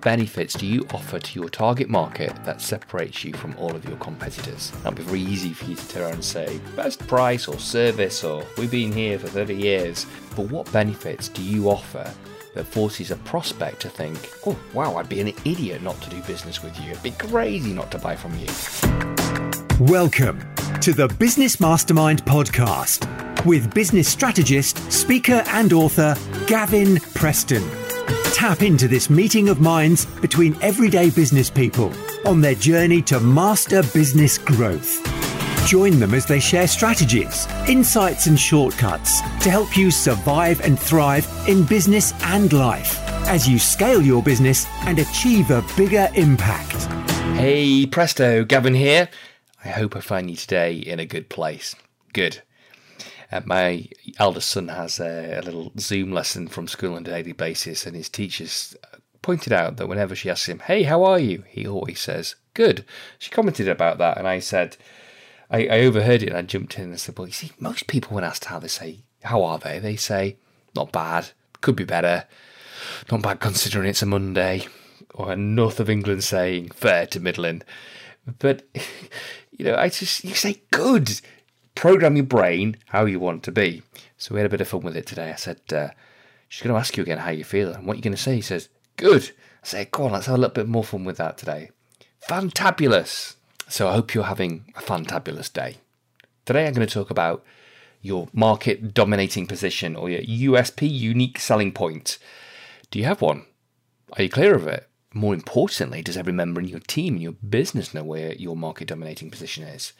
benefits do you offer to your target market that separates you from all of your competitors? That'd be very easy for you to turn around and say, best price or service, or we've been here for 30 years. But what benefits do you offer that forces a prospect to think, oh, wow, I'd be an idiot not to do business with you. It'd be crazy not to buy from you. Welcome to the Business Mastermind podcast with business strategist, speaker, and author Gavin Preston. Tap into this meeting of minds between everyday business people on their journey to master business growth. Join them as they share strategies, insights, and shortcuts to help you survive and thrive in business and life as you scale your business and achieve a bigger impact. Hey, presto, Gavin here. I hope I find you today in a good place. Good. Uh, my eldest son has a, a, little Zoom lesson from school on a daily basis, and his teachers pointed out that whenever she asks him, Hey, how are you? he always says, Good. She commented about that, and I said, I, I overheard it and I jumped in and said, Well, you see, most people, when asked how they say, How are they? they say, Not bad, could be better, not bad considering it's a Monday, or a north of England saying, Fair to middling. But, you know, I just, you say, Good program your brain how you want to be. So we had a bit of fun with it today. I said, uh, she's going to ask you again how you feel and what you're going to say. He says, good. I say, go on, let's have a little bit more fun with that today. Fantabulous. So I hope you're having a fantabulous day. Today I'm going to talk about your market dominating position or your USP, unique selling point. Do you have one? Are you clear of it? More importantly, does every member in your team and your business know where your market dominating position is?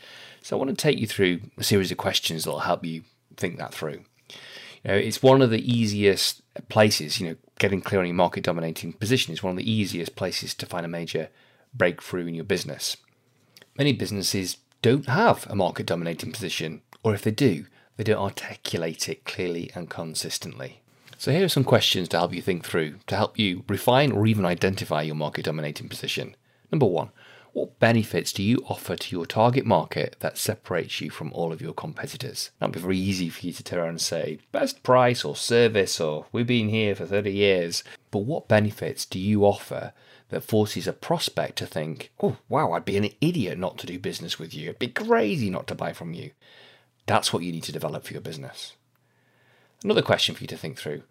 So I want to take you through a series of questions that will help you think that through. You know, it's one of the easiest places, you know, getting clear on your market dominating position is one of the easiest places to find a major breakthrough in your business. Many businesses don't have a market dominating position, or if they do, they don't articulate it clearly and consistently. So, here are some questions to help you think through, to help you refine or even identify your market dominating position. Number one, what benefits do you offer to your target market that separates you from all of your competitors? That'd be very easy for you to turn around and say, best price or service, or we've been here for 30 years. But what benefits do you offer that forces a prospect to think, oh, wow, I'd be an idiot not to do business with you. It'd be crazy not to buy from you. That's what you need to develop for your business. Another question for you to think through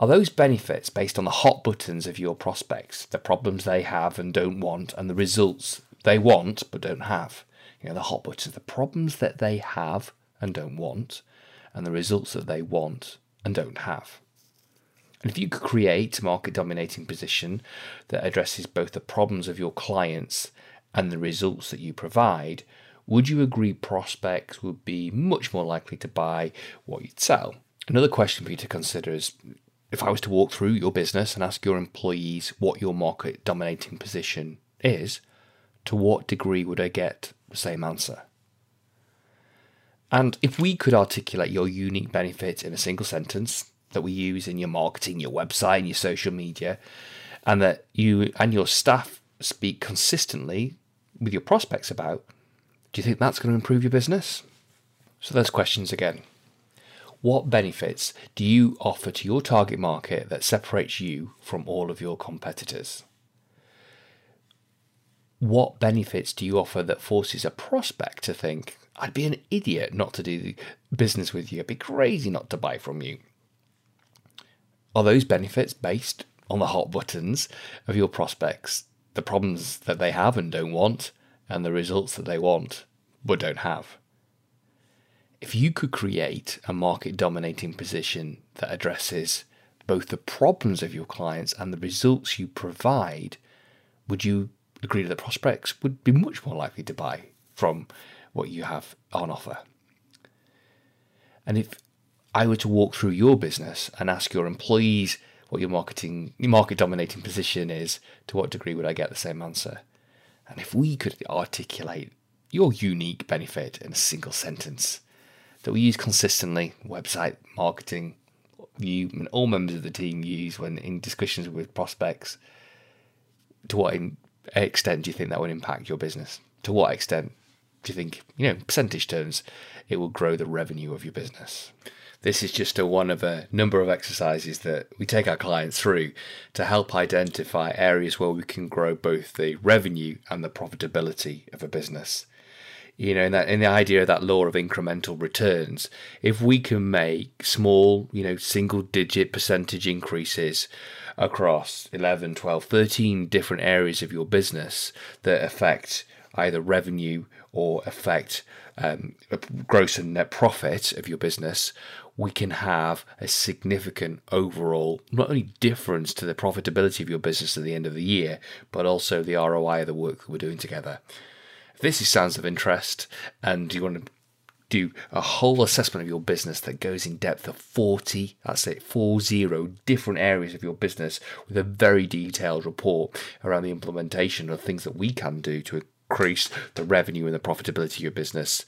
are those benefits based on the hot buttons of your prospects, the problems they have and don't want, and the results they want but don't have. You know, the hot buttons, the problems that they have and don't want, and the results that they want and don't have. And if you could create a market dominating position that addresses both the problems of your clients and the results that you provide, would you agree prospects would be much more likely to buy what you'd sell? Another question for you to consider is if I was to walk through your business and ask your employees what your market dominating position is, to what degree would I get the same answer? And if we could articulate your unique benefit in a single sentence that we use in your marketing, your website, and your social media, and that you and your staff speak consistently with your prospects about, do you think that's going to improve your business? So, those questions again. What benefits do you offer to your target market that separates you from all of your competitors? what benefits do you offer that forces a prospect to think, I'd be an idiot not to do business with you, I'd be crazy not to buy from you? Are those benefits based on the hot buttons of your prospects, the problems that they have and don't want, and the results that they want but don't have? If you could create a market dominating position that addresses both the problems of your clients and the results you provide, would you agree that the prospects would be much more likely to buy from what you have on offer. And if I were to walk through your business and ask your employees what your marketing your market dominating position is, to what degree would I get the same answer? And if we could articulate your unique benefit in a single sentence that we use consistently, website marketing, you and all members of the team use when in discussions with prospects, to what extent do you think that would impact your business? To what extent do you think, you know, percentage terms, it will grow the revenue of your business? This is just a one of a number of exercises that we take our clients through to help identify areas where we can grow both the revenue and the profitability of a business. You know, in that in the idea of that law of incremental returns, if we can make small, you know, single digit percentage increases across 11, 12, 13 different areas of your business that affect either revenue or affect um, gross and net profit of your business, we can have a significant overall, not only difference to the profitability of your business at the end of the year, but also the ROI of the work that we're doing together. This is sounds of interest and you want to do a whole assessment of your business that goes in depth of 40, that's it, 40 different areas of your business with a very detailed report around the implementation of things that we can do to increase the revenue and the profitability of your business.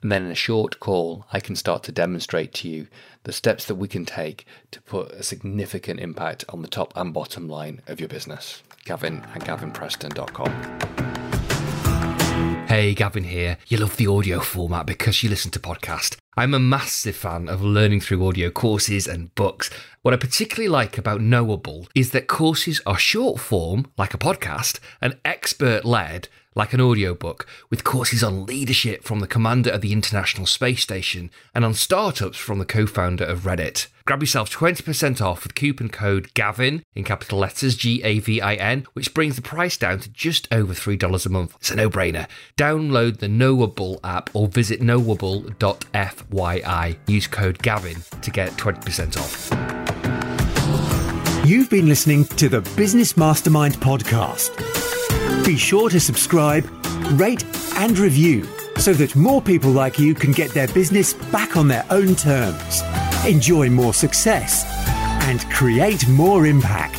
And then in a short call, I can start to demonstrate to you the steps that we can take to put a significant impact on the top and bottom line of your business. Gavin at gavinpreston.com. Hey, Gavin here. You love the audio format because you listen to podcast. I'm a massive fan of learning through audio courses and books. What I particularly like about Knowable is that courses are short form, like a podcast, and expert led, like an audiobook, with courses on leadership from the commander of the International Space Station and on startups from the co founder of Reddit. Grab yourself 20% off with coupon code GAVIN in capital letters G A V I N, which brings the price down to just over $3 a month. It's a no brainer. Download the Knowable app or visit knowable.fyi. Use code GAVIN to get 20% off. You've been listening to the Business Mastermind podcast. Be sure to subscribe, rate, and review so that more people like you can get their business back on their own terms enjoy more success, and create more impact.